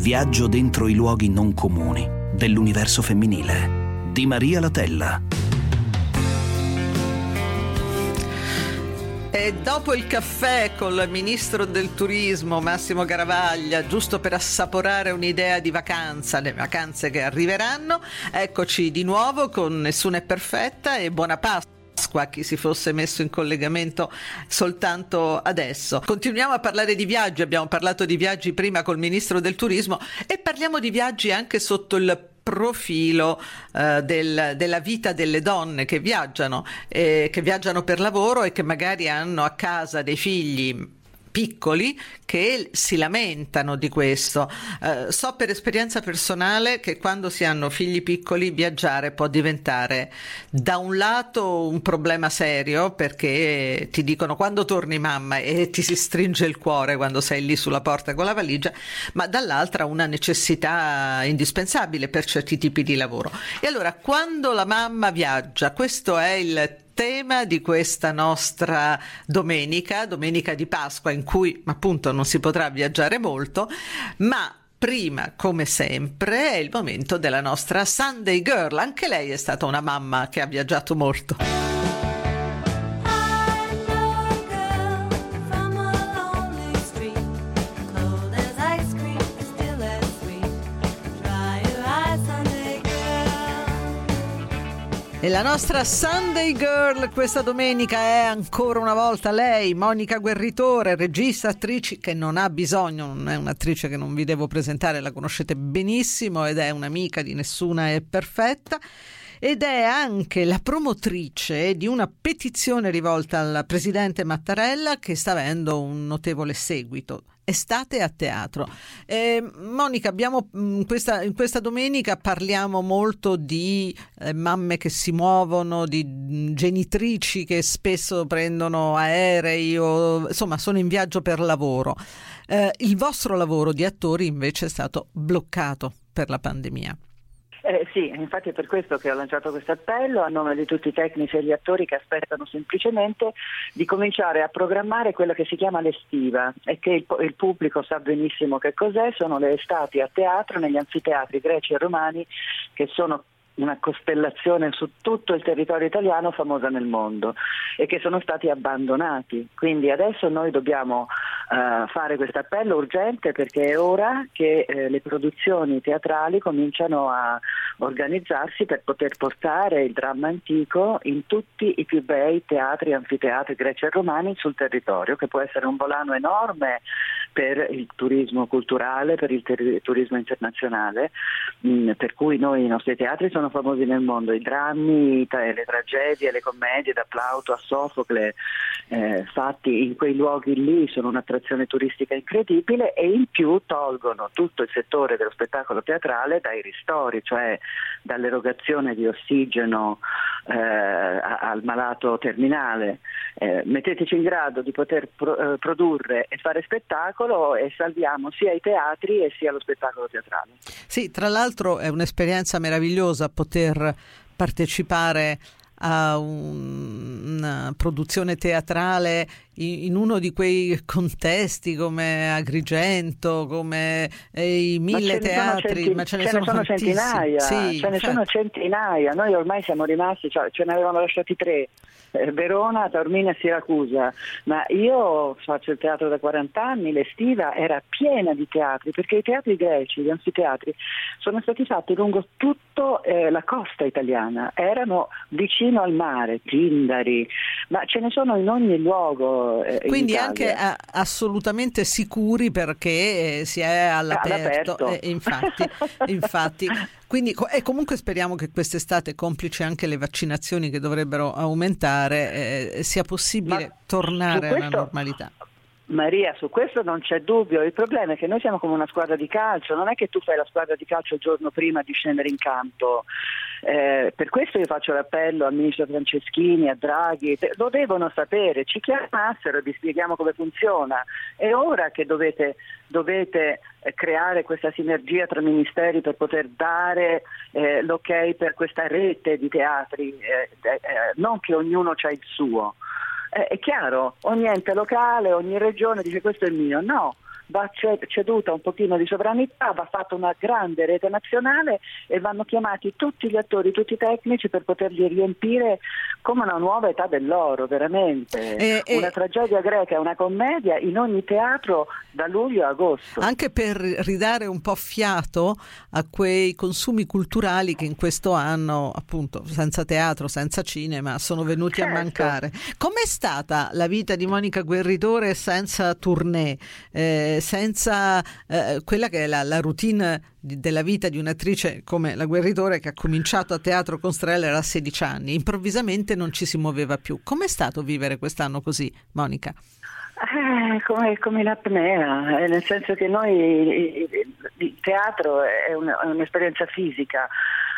Viaggio dentro i luoghi non comuni dell'universo femminile. Di Maria Latella. E dopo il caffè con il ministro del turismo Massimo Garavaglia, giusto per assaporare un'idea di vacanza, le vacanze che arriveranno, eccoci di nuovo con Nessuna è perfetta e buona Pasqua chi si fosse messo in collegamento soltanto adesso. Continuiamo a parlare di viaggi, abbiamo parlato di viaggi prima col ministro del turismo e parliamo di viaggi anche sotto il profilo eh, del, della vita delle donne che viaggiano, eh, che viaggiano per lavoro e che magari hanno a casa dei figli piccoli che si lamentano di questo. Uh, so per esperienza personale che quando si hanno figli piccoli viaggiare può diventare da un lato un problema serio perché ti dicono quando torni mamma e ti si stringe il cuore quando sei lì sulla porta con la valigia, ma dall'altra una necessità indispensabile per certi tipi di lavoro. E allora quando la mamma viaggia, questo è il tema di questa nostra domenica, domenica di Pasqua, in cui appunto non si potrà viaggiare molto, ma prima, come sempre, è il momento della nostra Sunday Girl. Anche lei è stata una mamma che ha viaggiato molto. E la nostra Sunday Girl questa domenica è ancora una volta lei, Monica Guerritore, regista, attrice che non ha bisogno, non è un'attrice che non vi devo presentare, la conoscete benissimo ed è un'amica di Nessuna è perfetta ed è anche la promotrice di una petizione rivolta al presidente Mattarella che sta avendo un notevole seguito. Estate a teatro. Eh, Monica, abbiamo, in, mm, questa, in, questa, domenica parliamo molto di eh, mamme che si muovono, di mm, genitrici che spesso prendono aerei o insomma sono in viaggio per lavoro. Eh, il vostro lavoro di attori invece è stato bloccato per la pandemia. Eh, sì, infatti è per questo che ho lanciato questo appello a nome di tutti i tecnici e gli attori che aspettano semplicemente di cominciare a programmare quello che si chiama l'estiva e che il, il pubblico sa benissimo che cos'è, sono le estati a teatro negli anfiteatri greci e romani che sono una costellazione su tutto il territorio italiano famosa nel mondo e che sono stati abbandonati. Quindi adesso noi dobbiamo uh, fare questo appello urgente perché è ora che eh, le produzioni teatrali cominciano a organizzarsi per poter portare il dramma antico in tutti i più bei teatri, anfiteatri greci e romani sul territorio, che può essere un volano enorme per il turismo culturale, per il ter- turismo internazionale, mh, mm, per cui noi i nostri teatri sono famosi nel mondo, i drammi, le tragedie, le commedie da Plauto a Sofocle, eh, fatti in quei luoghi lì sono un'attrazione turistica incredibile e in più tolgono tutto il settore dello spettacolo teatrale dai ristori, cioè dall'erogazione di ossigeno eh, al malato terminale. Eh, metteteci in grado di poter pro- eh, produrre e fare spettacolo e salviamo sia i teatri e sia lo spettacolo teatrale. Sì, tra l'altro è un'esperienza meravigliosa poter partecipare a un, una produzione teatrale in, uno di quei contesti come Agrigento, come eh, i mille ma teatri, centi- ma ce ne, ce sono, sono centinaia, sì, ce ne sono centinaia, noi ormai siamo rimasti, cioè, ce ne avevano lasciati tre Verona, Taormina e Siracusa, ma io faccio il teatro da 40 anni, l'estiva era piena di teatri, perché i teatri greci, gli anfiteatri, sono stati fatti lungo tutta eh, la costa italiana, erano vicino al mare, Tindari, ma ce ne sono in ogni luogo. Eh, Quindi anche a, assolutamente sicuri perché eh, si è all'aperto. all'aperto. Eh, infatti, infatti. Quindi, e comunque speriamo che quest'estate, complice anche le vaccinazioni che dovrebbero aumentare, eh, sia possibile Ma tornare questo... alla normalità. Maria, su questo non c'è dubbio, il problema è che noi siamo come una squadra di calcio, non è che tu fai la squadra di calcio il giorno prima di scendere in campo, eh, per questo io faccio l'appello al ministro Franceschini, a Draghi, lo devono sapere, ci chiamassero e vi spieghiamo come funziona. È ora che dovete, dovete eh, creare questa sinergia tra ministeri per poter dare eh, l'ok per questa rete di teatri, eh, eh, non che ognuno ha il suo. È chiaro, ogni ente locale, ogni regione dice questo è il mio, no va ceduta un pochino di sovranità, va fatta una grande rete nazionale e vanno chiamati tutti gli attori, tutti i tecnici per poterli riempire come una nuova età dell'oro, veramente. E, una tragedia greca una commedia in ogni teatro da luglio a agosto. Anche per ridare un po' fiato a quei consumi culturali che in questo anno, appunto, senza teatro, senza cinema, sono venuti certo. a mancare. Com'è stata la vita di Monica Guerritore senza tournée, eh, senza eh, quella che è la, la routine della vita di un'attrice come la Guerritore che ha cominciato a teatro con Streller a 16 anni, improvvisamente non ci si muoveva più. Com'è stato vivere quest'anno così, Monica? Eh, come, come l'apnea, eh, nel senso che noi il teatro è, un, è un'esperienza fisica,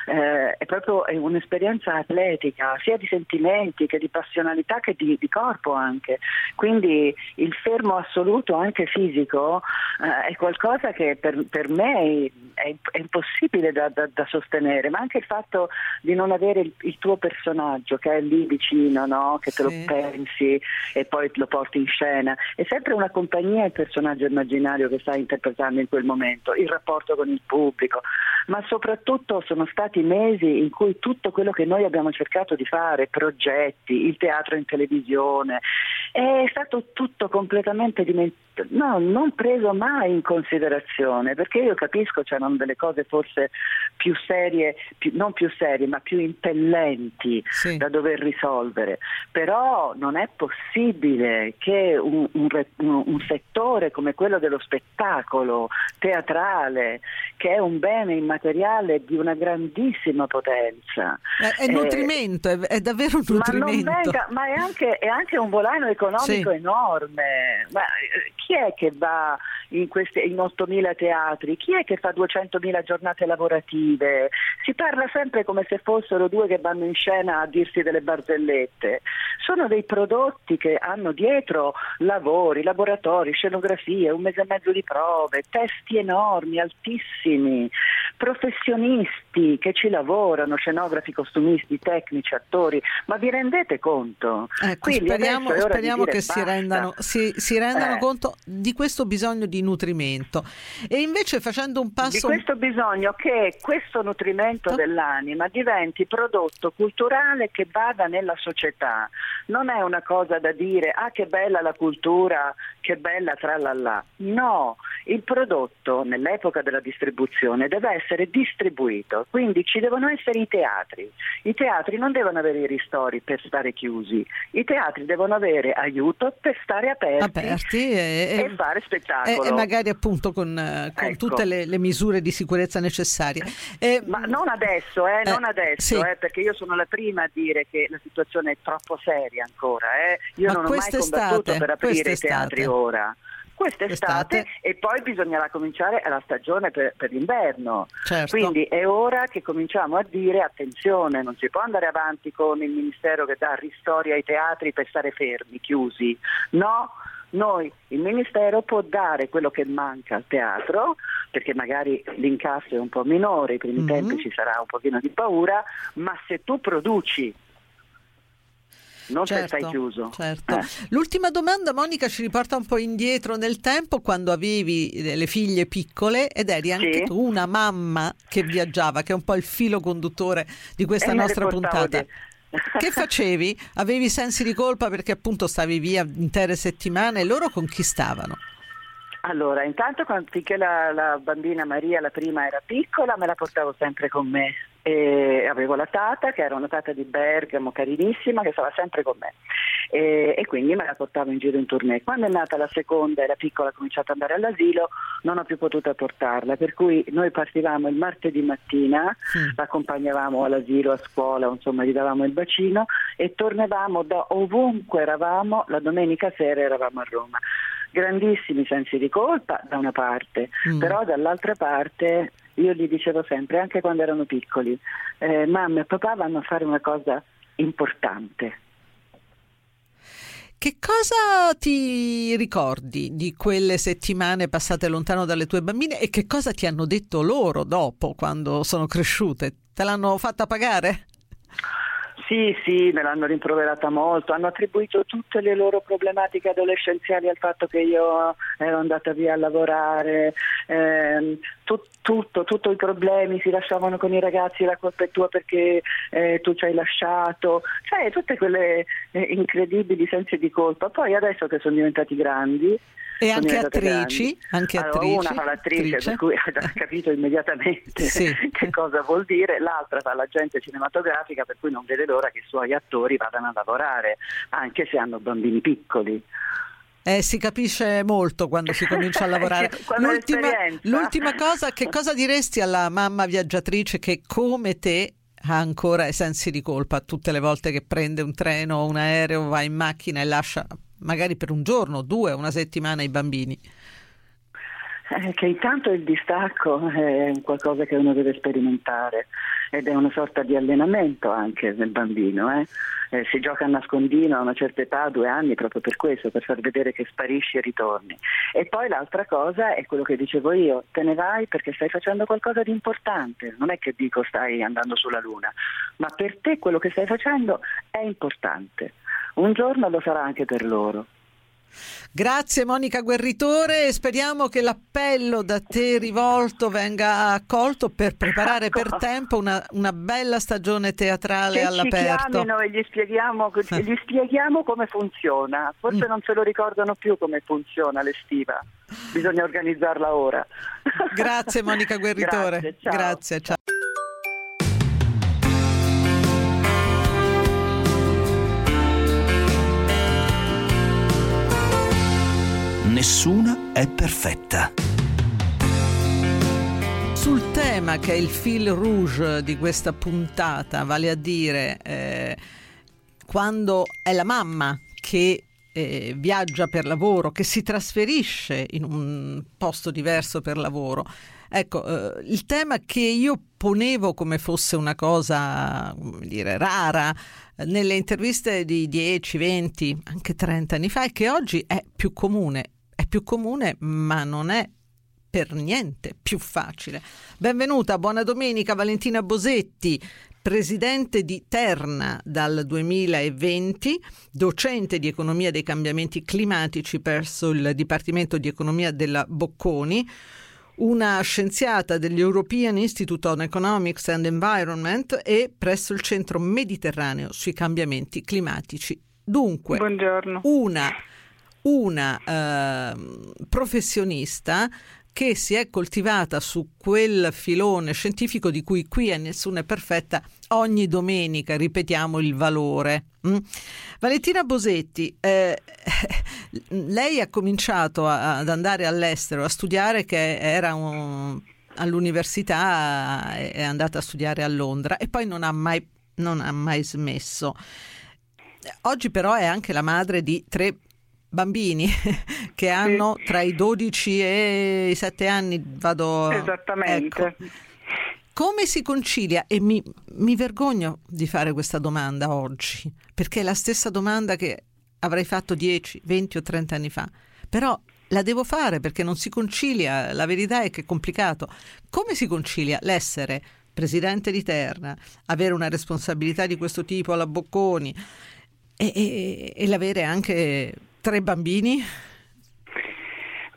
eh, è proprio un'esperienza atletica, sia di sentimenti che di passionalità che di, di corpo anche. Quindi il fermo assoluto anche fisico eh, è qualcosa che per, per me è, è impossibile da, da, da, sostenere, ma anche il fatto di non avere il, il tuo personaggio che è lì vicino, no? che te sì. lo pensi e poi lo porti in scena. È sempre una compagnia il personaggio immaginario che stai interpretando in quel momento, il rapporto con il pubblico, ma soprattutto sono stati mesi in cui tutto quello che noi abbiamo cercato di fare, progetti, il teatro in televisione, è stato tutto completamente dimenticato no, non preso mai in considerazione, perché io capisco c'erano delle cose forse più serie, più, non più serie, ma più impellenti sì. da dover risolvere, però non è possibile che un, un, un, settore come quello dello spettacolo teatrale, che è un bene immateriale di una grandissima potenza. È, è eh, nutrimento, è, è, davvero un nutrimento. Ma, venga, ma è, anche, è, anche, un volano economico sì. enorme. Ma, eh, chi è che va in, queste, in 8.000 teatri? Chi è che fa 200.000 giornate lavorative? Si parla sempre come se fossero due che vanno in scena a dirsi delle barzellette. Sono dei prodotti che hanno dietro lavori, laboratori, scenografie, un mese e mezzo di prove, testi enormi, altissimi, professionisti che ci lavorano, scenografi, costumisti, tecnici, attori. Ma vi rendete conto? Ecco, speriamo, speriamo che si rendano, si, si rendano eh. conto di questo bisogno di nutrimento. E invece facendo un passo... Di questo bisogno che questo nutrimento dell'anima diventi prodotto culturale che vada nella società. Non è una cosa da dire, ah che bella la cultura, che bella tralala. No, il prodotto nell'epoca della distribuzione deve essere distribuito, quindi ci devono essere i teatri. I teatri non devono avere i ristori per stare chiusi, i teatri devono avere aiuto per stare aperti, aperti e, e, fare spettacolo. E, e magari appunto con, con ecco. tutte le, le, misure di sicurezza necessarie. E, Ma non adesso, eh, non eh, adesso sì. eh, perché io sono la prima a dire che la situazione è troppo seria ancora. Eh. Io Ma non ho mai combattuto per aprire i teatri ora quest'estate Estate. e poi bisognerà cominciare la stagione per, per l'inverno. Certo. Quindi è ora che cominciamo a dire attenzione, non si può andare avanti con il Ministero che dà ristori ai teatri per stare fermi, chiusi. No, noi, il Ministero può dare quello che manca al teatro, perché magari l'incasso è un po' minore, i primi mm-hmm. tempi ci sarà un pochino di paura, ma se tu produci non certo, se stai chiuso. Certo. Eh. L'ultima domanda, Monica, ci riporta un po' indietro nel tempo quando avevi le figlie piccole ed eri anche sì. tu una mamma che viaggiava, che è un po' il filo conduttore di questa e nostra puntata. Di... Che facevi? Avevi sensi di colpa perché appunto stavi via intere settimane e loro conquistavano? Allora, intanto finché la, la, bambina Maria, la prima, era piccola, me la portavo sempre con me. E avevo la tata, che era una tata di Bergamo, carinissima, che stava sempre con me. E, e, quindi me la portavo in giro in tournée. Quando è nata la seconda e la piccola ha cominciato ad andare all'asilo, non ho più potuto portarla, per cui noi partivamo il martedì mattina, sì. l'accompagnavamo all'asilo, a scuola, insomma gli davamo il bacino e tornavamo da ovunque eravamo, la domenica sera eravamo a Roma grandissimi sensi di colpa da una parte, mm. però dall'altra parte io gli dicevo sempre, anche quando erano piccoli, eh, mamma e papà vanno a fare una cosa importante. Che cosa ti ricordi di quelle settimane passate lontano dalle tue bambine e che cosa ti hanno detto loro dopo, quando sono cresciute? Te l'hanno fatta pagare? Sì, sì, me l'hanno rimproverata molto, hanno attribuito tutte le loro problematiche adolescenziali al fatto che io ero andata via a lavorare, eh, tu, tutto, tutto i problemi si lasciavano con i ragazzi, la colpa è tua perché eh, tu ci hai lasciato, cioè tutte quelle eh, incredibili sensi di colpa. Poi adesso che sono diventati grandi, e anche attrici, anche allora, attrici. Una fa l'attrice, attrice. per cui ha capito immediatamente sì. che cosa vuol dire, l'altra fa l'agente cinematografica, per cui non vede l'ora che i suoi attori vadano a lavorare, anche se hanno bambini piccoli. Eh, si capisce molto quando si comincia a lavorare. l'ultima, l'ultima cosa, che cosa diresti alla mamma viaggiatrice che come te ha ancora i sensi di colpa tutte le volte che prende un treno o un aereo, va in macchina e lascia magari per un giorno, due, una settimana i bambini? Eh, che intanto il distacco è qualcosa che uno deve sperimentare ed è una sorta di allenamento anche del bambino. Eh? Eh, si gioca a nascondino a una certa età, due anni, proprio per questo, per far vedere che sparisci e ritorni. E poi l'altra cosa è quello che dicevo io, te ne vai perché stai facendo qualcosa di importante, non è che dico stai andando sulla luna, ma per te quello che stai facendo è importante un giorno lo sarà anche per loro. Grazie Monica Guerritore speriamo che l'appello da te rivolto venga accolto per preparare ecco. per tempo una, una, bella stagione teatrale che all'aperto. Ci chiamino e gli spieghiamo, gli spieghiamo come funziona. Forse mm. non se lo ricordano più come funziona l'estiva. Bisogna organizzarla ora. Grazie Monica Guerritore. Grazie, ciao. Grazie, ciao. Nessuna è perfetta. Sul tema che è il fil rouge di questa puntata, vale a dire eh, quando è la mamma che eh, viaggia per lavoro, che si trasferisce in un posto diverso per lavoro. Ecco, eh, il tema che io ponevo come fosse una cosa, come dire, rara nelle interviste di 10, 20, anche 30 anni fa è che oggi è più comune è più comune, ma non è per niente più facile. Benvenuta, buona domenica Valentina Bosetti, presidente di Terna dal 2020, docente di economia dei cambiamenti climatici presso il Dipartimento di Economia della Bocconi, una scienziata dell'European Institute on Economics and Environment e presso il Centro Mediterraneo sui cambiamenti climatici. Dunque, Buongiorno. una una eh, professionista che si è coltivata su quel filone scientifico di cui qui a Nessuno è perfetta ogni domenica, ripetiamo il valore. Mm? Valentina Bosetti, eh, lei ha cominciato a, ad andare all'estero a studiare che era un, all'università, è andata a studiare a Londra e poi non ha mai, non ha mai smesso. Oggi però è anche la madre di tre bambini che hanno tra i 12 e i 7 anni, vado... Esattamente. Ecco. Come si concilia? E mi, mi vergogno di fare questa domanda oggi, perché è la stessa domanda che avrei fatto 10, 20 o 30 anni fa. Però la devo fare perché non si concilia, la verità è che è complicato. Come si concilia l'essere presidente di Terna, avere una responsabilità di questo tipo alla Bocconi e, e, e l'avere anche tre bambini?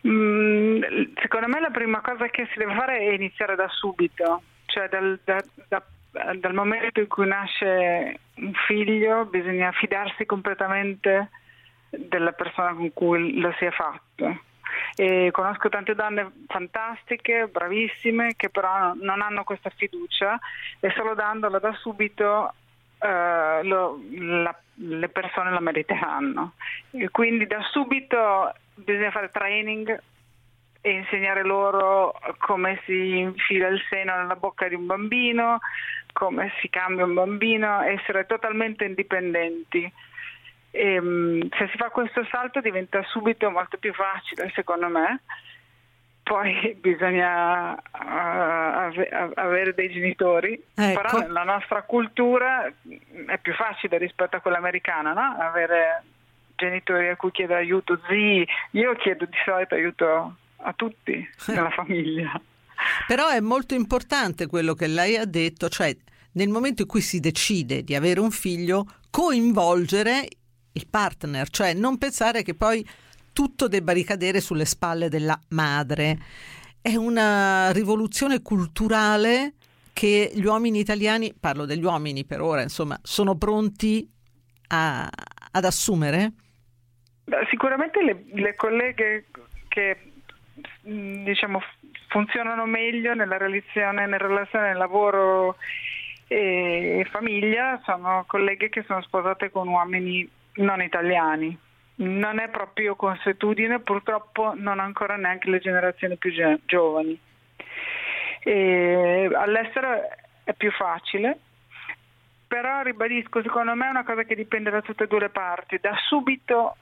Mm, secondo me la prima cosa che si deve fare è iniziare da subito, cioè dal, da, da, dal momento in cui nasce un figlio bisogna fidarsi completamente della persona con cui lo si è fatto. E conosco tante donne fantastiche, bravissime, che però non hanno questa fiducia e solo dandola da subito uh, lo, la, le persone la meriteranno. E quindi da subito bisogna fare training e insegnare loro come si infila il seno nella bocca di un bambino, come si cambia un bambino, essere totalmente indipendenti. E, ehm, se si fa questo salto diventa subito molto più facile, secondo me poi bisogna uh, avere dei genitori, ecco. però nella nostra cultura è più facile rispetto a quella americana, no? avere genitori a cui chiedere aiuto, zii, io chiedo di solito aiuto a tutti nella famiglia. Però è molto importante quello che lei ha detto, cioè nel momento in cui si decide di avere un figlio, coinvolgere il partner, cioè non pensare che poi tutto debba ricadere sulle spalle della madre. È una rivoluzione culturale che gli uomini italiani, parlo degli uomini per ora, insomma, sono pronti a, ad assumere? Sicuramente le, le, colleghe che diciamo funzionano meglio nella relazione, nella relazione lavoro e famiglia sono colleghe che sono sposate con uomini non italiani. Non è proprio consuetudine, purtroppo non ancora neanche le generazioni più giovani. E all'estero è più facile, però ribadisco, secondo me è una cosa che dipende da tutte e due le parti. Da subito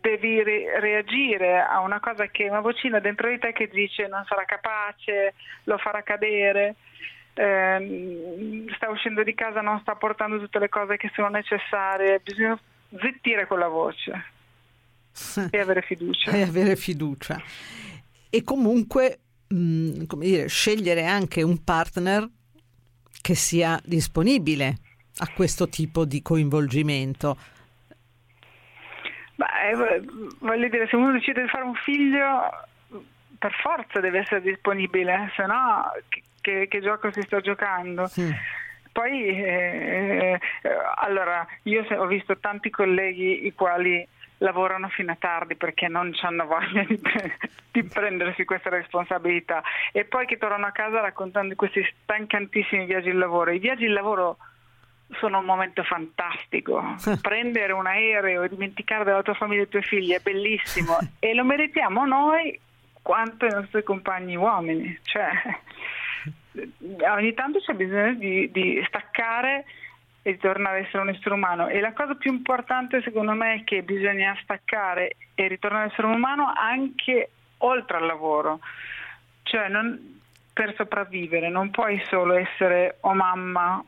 devi re- reagire a una cosa che una vocina dentro di te che dice non sarà capace, lo farà cadere, eh, sta uscendo di casa, non sta portando tutte le cose che sono necessarie, bisogna zittire con la voce e avere fiducia. E avere fiducia. E comunque mh, mm, come dire, scegliere anche un partner che sia disponibile a questo tipo di coinvolgimento. Beh, voglio dire, se uno decide di fare un figlio, per forza deve essere disponibile, se no che, che, che gioco si sta giocando? Sì. Poi, eh, eh, allora, io ho visto tanti colleghi i quali lavorano fino a tardi perché non hanno voglia di, di, prendersi questa responsabilità e poi che tornano a casa raccontando questi stancantissimi viaggi in lavoro. I viaggi in lavoro sono un momento fantastico. Prendere un aereo e dimenticare della tua famiglia e dei tuoi figli è bellissimo e lo meritiamo noi quanto i nostri compagni uomini. Cioè, ogni tanto c'è bisogno di, di staccare e tornare ad essere un essere umano. E la cosa più importante secondo me è che bisogna staccare e ritornare ad essere umano anche oltre al lavoro. Cioè non, per sopravvivere non puoi solo essere o mamma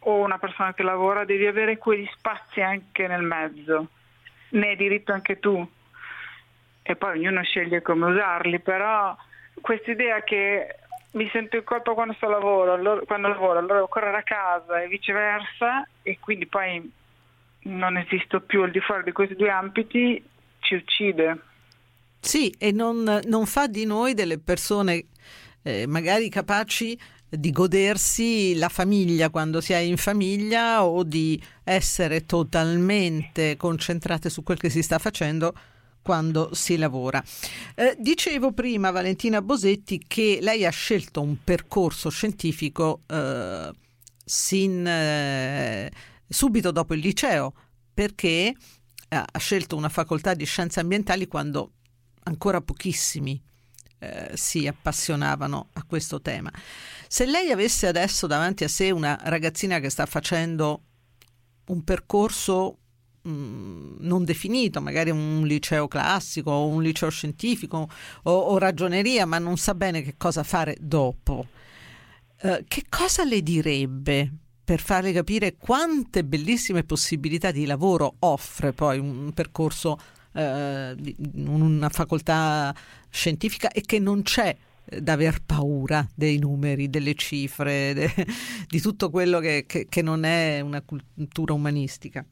o una persona che lavora, devi avere quegli spazi anche nel mezzo. Ne hai diritto anche tu. E poi ognuno sceglie come usarli, però questa idea che mi sento in colpa quando sto lavoro, allora, quando lavoro, allora devo correre a casa e viceversa e quindi poi non esisto più al di fuori di questi due ambiti, ci uccide. Sì, e non, non fa di noi delle persone eh, magari capaci di godersi la famiglia quando si è in famiglia o di essere totalmente concentrate su quel che si sta facendo quando si lavora. Eh, dicevo prima, Valentina Bosetti, che lei ha scelto un percorso scientifico eh, sin, eh, subito dopo il liceo, perché ha scelto una facoltà di scienze ambientali quando ancora pochissimi eh, si appassionavano a questo tema. Se lei avesse adesso davanti a sé una ragazzina che sta facendo un percorso Mm, non definito, magari un liceo classico o un liceo scientifico o, o ragioneria, ma non sa bene che cosa fare dopo. Uh, che cosa le direbbe per farle capire quante bellissime possibilità di lavoro offre poi un percorso, uh, una facoltà scientifica e che non c'è da aver paura dei numeri, delle cifre, de, di tutto quello che, che, che non è una cultura umanistica?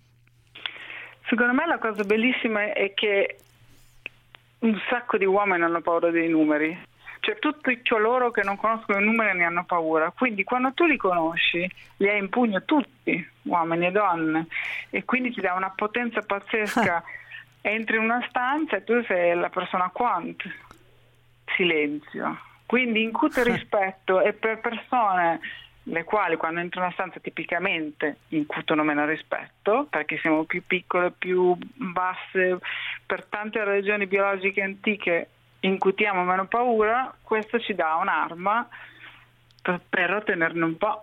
Secondo me la cosa bellissima è che un sacco di uomini hanno paura dei numeri. Cioè tutti coloro che non conoscono i numeri ne hanno paura. Quindi quando tu li conosci, li hai in pugno tutti, uomini e donne, e quindi ti dà una potenza pazzesca. Entri in una stanza e tu sei la persona quant. Silenzio. Quindi incute rispetto e per persone le quali quando entro in una stanza tipicamente incutono meno rispetto perché siamo più piccole, più basse, per tante ragioni biologiche antiche incutiamo meno paura, questo ci dà un'arma per, per ottenerne un po'.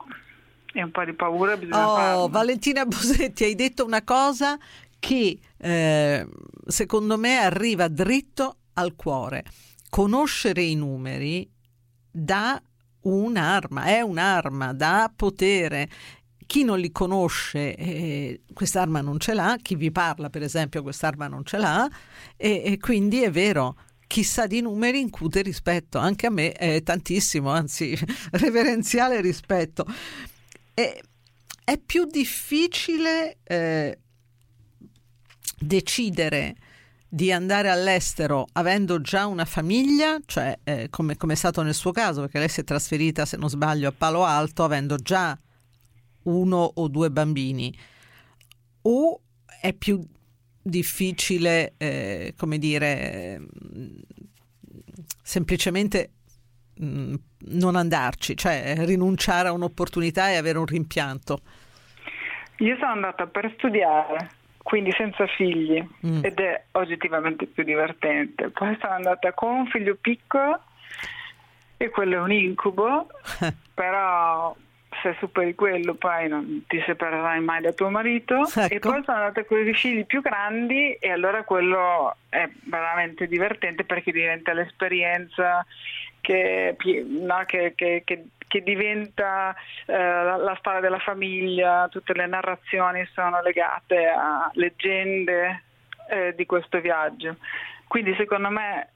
E un po' di paura bisogna oh, farlo. Valentina Bosetti, hai detto una cosa che eh, secondo me arriva dritto al cuore. Conoscere i numeri dà un'arma, è un'arma da potere. Chi non li conosce, eh, quest'arma non ce l'ha, chi vi parla per esempio quest'arma non ce l'ha e, e quindi è vero, chi sa di numeri incute rispetto, anche a me è tantissimo, anzi reverenziale rispetto. è, è più difficile eh, decidere di andare all'estero avendo già una famiglia, cioè eh, come, come, è stato nel suo caso, perché lei si è trasferita, se non sbaglio, a Palo Alto avendo già uno o due bambini, o è più difficile, eh, come dire, semplicemente mh, mm, non andarci, cioè rinunciare a un'opportunità e avere un rimpianto? Io sono andata per studiare quindi senza figli mm. ed è oggettivamente più divertente. Poi sono andata con un figlio piccolo e quello è un incubo, però se superi quello poi non ti separerai mai da tuo marito ecco. e poi sono andata con i figli più grandi e allora quello è veramente divertente perché diventa l'esperienza che, no, che, che, che diventa eh, la, la, storia della famiglia, tutte le narrazioni sono legate a leggende eh, di questo viaggio. Quindi secondo me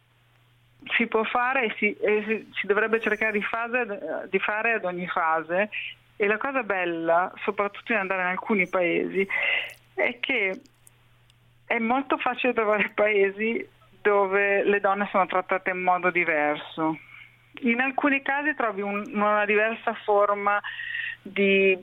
si può fare e si, e si, si dovrebbe cercare di, fase, di fare ad ogni fase e la cosa bella, soprattutto in andare in alcuni paesi, è che è molto facile trovare paesi dove le donne sono trattate in modo diverso in alcuni casi trovi un, una diversa forma di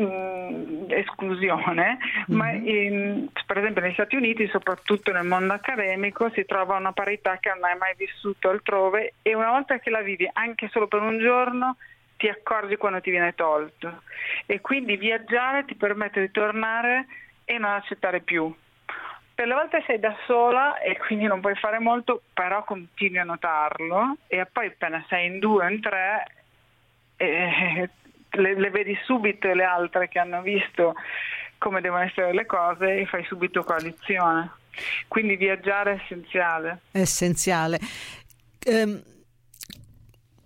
Mm, esclusione, mm-hmm. ma in, per esempio negli Stati Uniti, soprattutto nel mondo accademico, si trova una parità che non hai mai vissuto altrove e una volta che la vivi anche solo per un giorno ti accorgi quando ti viene tolto e quindi viaggiare ti permette di tornare e non accettare più le volte sei da sola e quindi non puoi fare molto, però continui a notarlo e poi appena sei in due o in tre eh, le, le, vedi subito le altre che hanno visto come devono essere le cose e fai subito coalizione. Quindi viaggiare è essenziale. Essenziale. Um,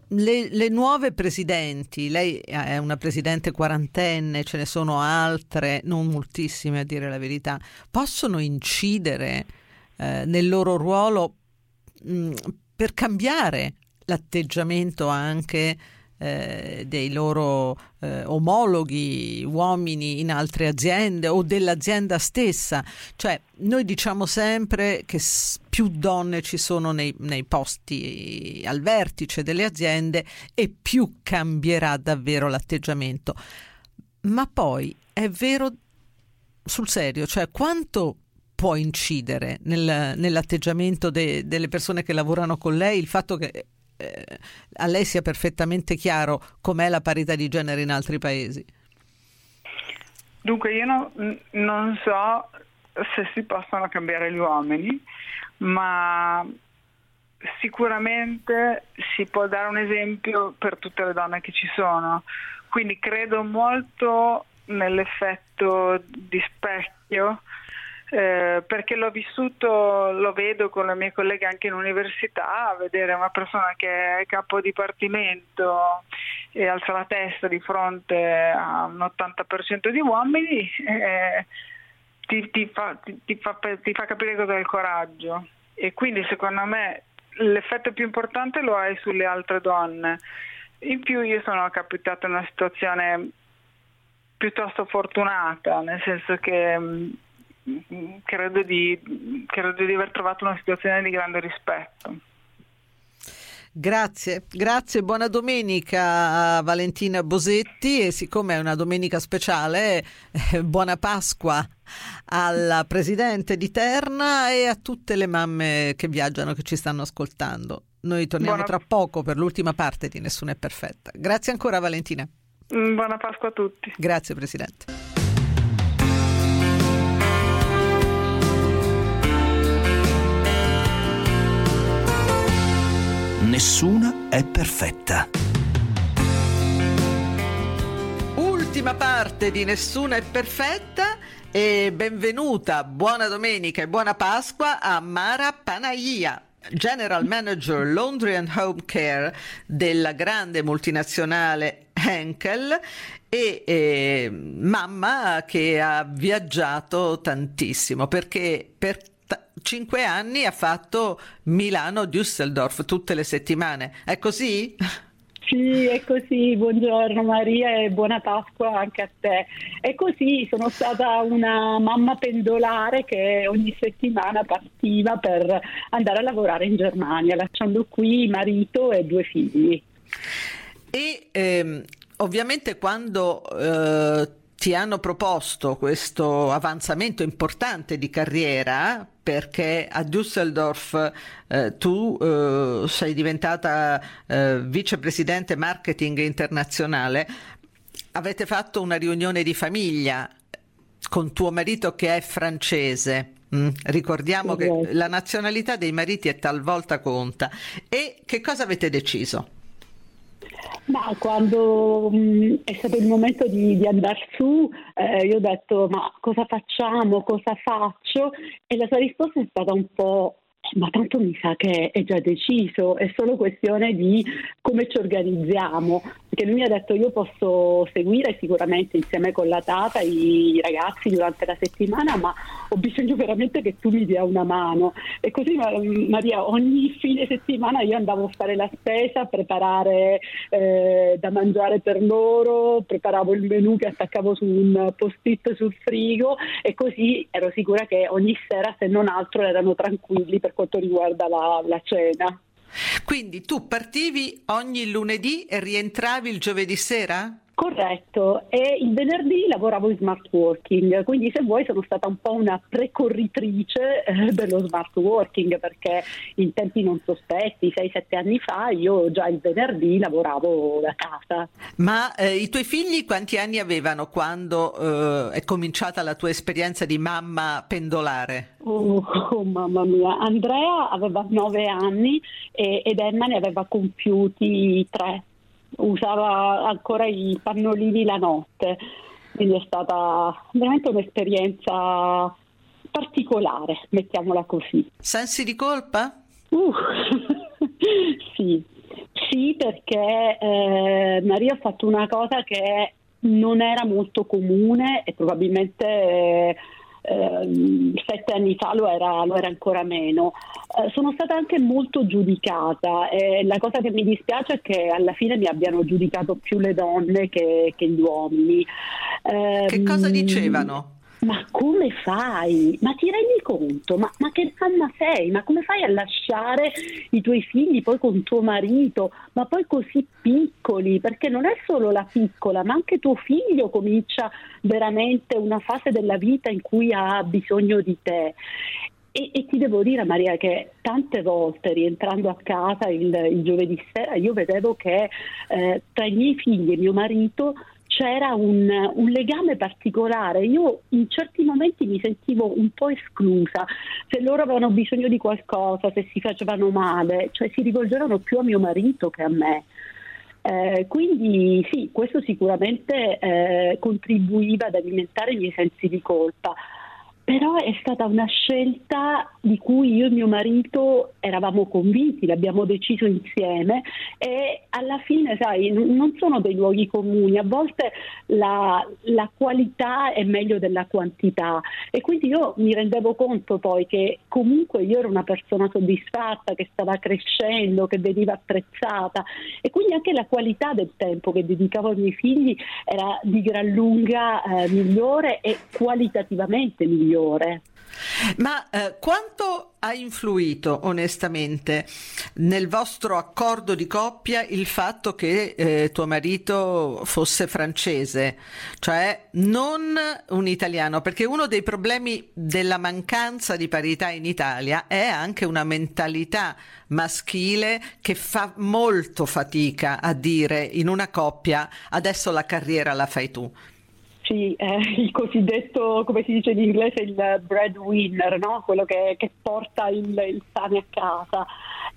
le, le, nuove presidenti, lei è una presidente quarantenne, ce ne sono altre, non moltissime a dire la verità, possono incidere eh, nel loro ruolo mh, mm, per cambiare l'atteggiamento anche eh, dei loro eh, omologhi uomini in altre aziende o dell'azienda stessa. Cioè, noi diciamo sempre che più donne ci sono nei, nei posti al vertice delle aziende e più cambierà davvero l'atteggiamento. Ma poi è vero sul serio, cioè quanto può incidere nel, nell'atteggiamento de, delle persone che lavorano con lei il fatto che eh, a lei sia perfettamente chiaro com'è la parità di genere in altri paesi? Dunque io no, non so se si possono cambiare gli uomini, ma sicuramente si può dare un esempio per tutte le donne che ci sono. Quindi credo molto nell'effetto di specchio eh, perché l'ho vissuto, lo vedo con le mie colleghe anche in università, vedere una persona che è capo dipartimento e alza la testa di fronte a un 80% di uomini eh, ti, ti, fa, ti, fa, ti fa capire cos'è il coraggio e quindi secondo me l'effetto più importante lo hai sulle altre donne. In più io sono capitata in una situazione piuttosto fortunata, nel senso che credo di, credo di aver trovato una situazione di grande rispetto. Grazie, grazie, buona domenica a Valentina Bosetti e siccome è una domenica speciale, eh, buona Pasqua alla Presidente di Terna e a tutte le mamme che viaggiano, che ci stanno ascoltando. Noi torniamo buona... tra poco per l'ultima parte di Nessuna è perfetta. Grazie ancora Valentina. Buona Pasqua a tutti. Grazie Presidente. Nessuna è perfetta. Ultima parte di Nessuna è perfetta e benvenuta, buona domenica e buona Pasqua a Mara Panaia. General Manager Laundry and Home Care della grande multinazionale Henkel e eh, mamma che ha viaggiato tantissimo perché per cinque anni ha fatto Milano-Düsseldorf tutte le settimane. È così? Sì, è così, buongiorno Maria e buona Pasqua anche a te. È così, sono stata una mamma pendolare che ogni settimana partiva per andare a lavorare in Germania, lasciando qui marito e due figli. E ehm, ovviamente quando eh, ti hanno proposto questo avanzamento importante di carriera perché a Düsseldorf eh, tu eh, sei diventata eh, vicepresidente marketing internazionale, avete fatto una riunione di famiglia con tuo marito che è francese. Mm, ricordiamo che la nazionalità dei mariti è talvolta conta. E che cosa avete deciso? Ma quando mh, mm, è stato il momento di, di andare su, eh, io ho detto ma cosa facciamo, cosa faccio? E la sua risposta è stata un po' ma tanto mi sa che è già deciso, è solo questione di come ci organizziamo, perché lui mi ha detto io posso seguire sicuramente insieme con la Tata i ragazzi durante la settimana, ma ho bisogno veramente che tu mi dia una mano. E così Maria, ogni fine settimana io andavo a fare la spesa, a preparare eh, da mangiare per loro, preparavo il menù che attaccavo su un post-it sul frigo e così ero sicura che ogni sera, se non altro, erano tranquilli per quanto riguarda la, la cena. Quindi tu partivi ogni lunedì e rientravi il giovedì sera? Corretto, e il venerdì lavoravo in smart working, quindi se vuoi sono stata un po' una precorritrice eh, dello smart working perché in tempi non sospetti, 6-7 anni fa, io già il venerdì lavoravo da casa. Ma eh, i tuoi figli quanti anni avevano quando eh, è cominciata la tua esperienza di mamma pendolare? Oh, oh mamma mia, Andrea aveva 9 anni e, ed Emma ne aveva compiuti 3 usava ancora i pannolini la notte, quindi è stata veramente un'esperienza particolare, mettiamola così. Sensi di colpa? Uh, sì. sì, perché eh, Maria ha fatto una cosa che non era molto comune e probabilmente... Eh, eh, sette anni fa lo era, lo era ancora meno. Eh, sono stata anche molto giudicata e la cosa che mi dispiace è che alla fine mi abbiano giudicato più le donne che, che gli uomini. Eh, che cosa dicevano? Ma come fai? Ma ti rendi conto? Ma, ma, che mamma sei? Ma come fai a lasciare i tuoi figli poi con tuo marito, ma poi così piccoli? Perché non è solo la piccola, ma anche tuo figlio comincia veramente una fase della vita in cui ha bisogno di te. E, e, ti devo dire Maria che tante volte rientrando a casa il, il giovedì sera io vedevo che eh, tra i miei figli e mio marito c'era un, un, legame particolare. Io in certi momenti mi sentivo un po' esclusa, se loro avevano bisogno di qualcosa, se si facevano male, cioè si rivolgevano più a mio marito che a me. Eh, quindi sì, questo sicuramente eh, contribuiva ad alimentare i miei sensi di colpa però è stata una scelta di cui io e mio marito eravamo convinti, l'abbiamo deciso insieme e alla fine, sai, non sono dei luoghi comuni, a volte la, la qualità è meglio della quantità. E quindi io mi rendevo conto poi che comunque io ero una persona soddisfatta, che stava crescendo, che veniva apprezzata e quindi anche la qualità del tempo che dedicavo ai miei figli era di gran lunga eh, migliore e qualitativamente migliore migliore. Ma eh, quanto ha influito onestamente nel vostro accordo di coppia il fatto che eh, tuo marito fosse francese, cioè non un italiano? Perché uno dei problemi della mancanza di parità in Italia è anche una mentalità maschile che fa molto fatica a dire in una coppia adesso la carriera la fai tu. Sì, eh, il cosiddetto, come si dice in inglese, il breadwinner, no? quello che, che porta il, il, pane a casa.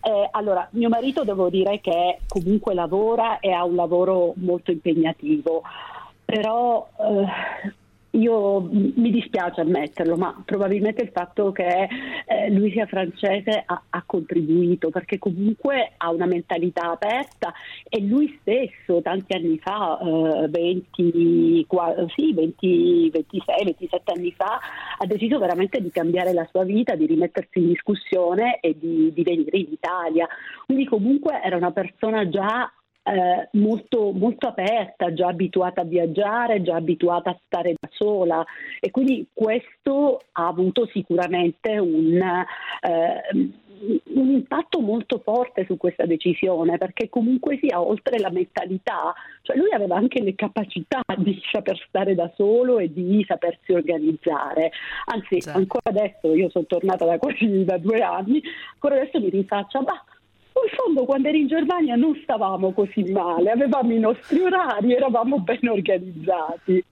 Eh, allora, mio marito devo dire che comunque lavora e ha un lavoro molto impegnativo, però eh, io mi dispiace ammetterlo, ma probabilmente il fatto che eh, lui sia francese ha, ha, contribuito perché comunque ha una mentalità aperta e lui stesso tanti anni fa, eh, 20, sì, 20, 26, 27 anni fa, ha deciso veramente di cambiare la sua vita, di rimettersi in discussione e di, di venire in Italia. Quindi comunque era una persona già eh, molto, molto aperta, già abituata a viaggiare, già abituata a stare da sola e quindi questo ha avuto sicuramente un, eh, un impatto molto forte su questa decisione perché comunque sia oltre la mentalità, cioè lui aveva anche le capacità di saper stare da solo e di sapersi organizzare. Anzi, certo. ancora adesso, io sono tornata da quasi da due anni, ancora adesso mi rifaccio, ma in fondo quando eri in Germania non stavamo così male, avevamo i nostri orari, eravamo ben organizzati,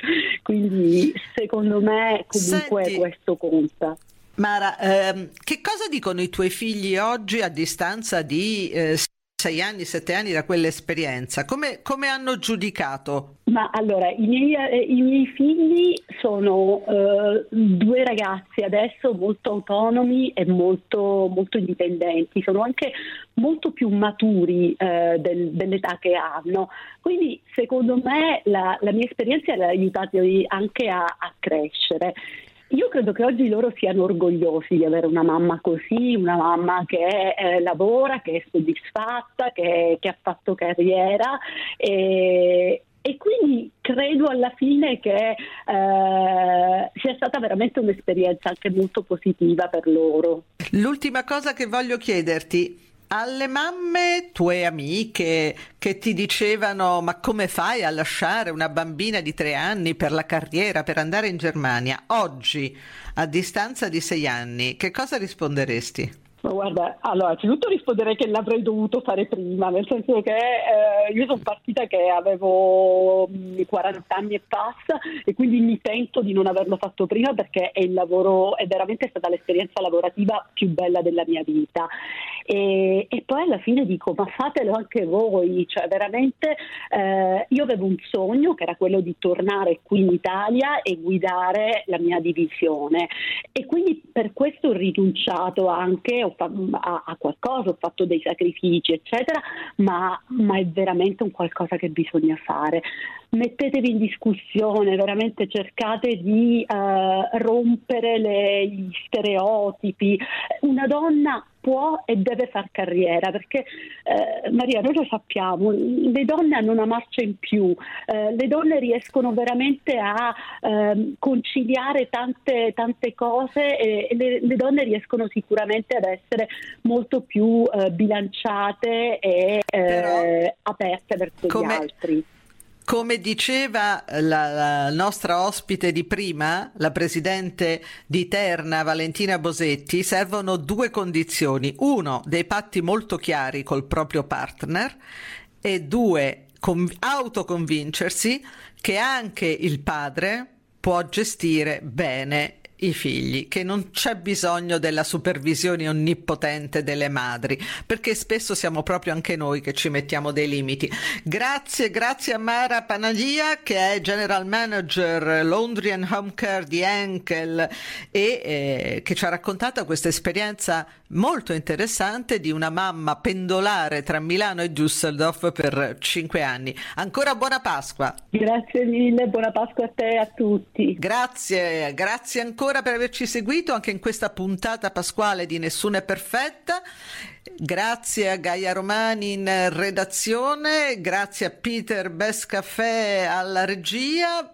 quindi secondo me comunque Senti, questo conta. Mara, ehm, che cosa dicono i tuoi figli oggi a distanza di eh, sei anni, sette anni da quell'esperienza? Come, come hanno giudicato? Ma allora, i miei, eh, i miei figli sono eh, due ragazzi adesso molto autonomi e molto, molto indipendenti, sono anche molto più maturi eh, del, dell'età che hanno. Quindi secondo me la, la mia esperienza li ha aiutati anche a, a crescere. Io credo che oggi loro siano orgogliosi di avere una mamma così, una mamma che eh, lavora, che è soddisfatta, che, che ha fatto carriera e, e quindi credo alla fine che eh, sia stata veramente un'esperienza anche molto positiva per loro. L'ultima cosa che voglio chiederti, alle mamme tue amiche che ti dicevano ma come fai a lasciare una bambina di tre anni per la carriera, per andare in Germania, oggi a distanza di sei anni, che cosa risponderesti? Ma guarda, allora, innanzitutto risponderei che l'avrei dovuto fare prima, nel senso che eh, io sono partita che avevo 40 anni e passa e quindi mi pento di non averlo fatto prima perché è il lavoro, è veramente stata l'esperienza lavorativa più bella della mia vita. E, e poi alla fine dico, ma fatelo anche voi, cioè veramente eh, io avevo un sogno che era quello di tornare qui in Italia e guidare la mia divisione e quindi per questo ho rinunciato anche a, a, qualcosa, ho fatto dei sacrifici, eccetera, ma, ma, è veramente un qualcosa che bisogna fare. Mettetevi in discussione, veramente cercate di uh, rompere le, gli stereotipi. Una donna può e deve far carriera perché eh, Maria noi lo sappiamo le donne hanno una marcia in più eh, le donne riescono veramente a eh, conciliare tante, tante cose e le, le, donne riescono sicuramente ad essere molto più eh, bilanciate e Però, eh, aperte verso come... gli altri come diceva la, la, nostra ospite di prima, la presidente di Terna, Valentina Bosetti, servono due condizioni. Uno, dei patti molto chiari col proprio partner e due, con, autoconvincersi che anche il padre può gestire bene i figli, che non c'è bisogno della supervisione onnipotente delle madri, perché spesso siamo proprio anche noi che ci mettiamo dei limiti. Grazie, grazie a Mara Panagia che è General Manager Laundry and Home Care di Enkel e eh, che ci ha raccontato questa esperienza molto interessante di una mamma pendolare tra Milano e Düsseldorf per cinque anni. Ancora buona Pasqua. Grazie mille, buona Pasqua a te e a tutti. Grazie, grazie ancora per averci seguito anche in questa puntata pasquale di Nessuna è perfetta. Grazie a Gaia Romani in redazione, grazie a Peter Bescaffè alla regia.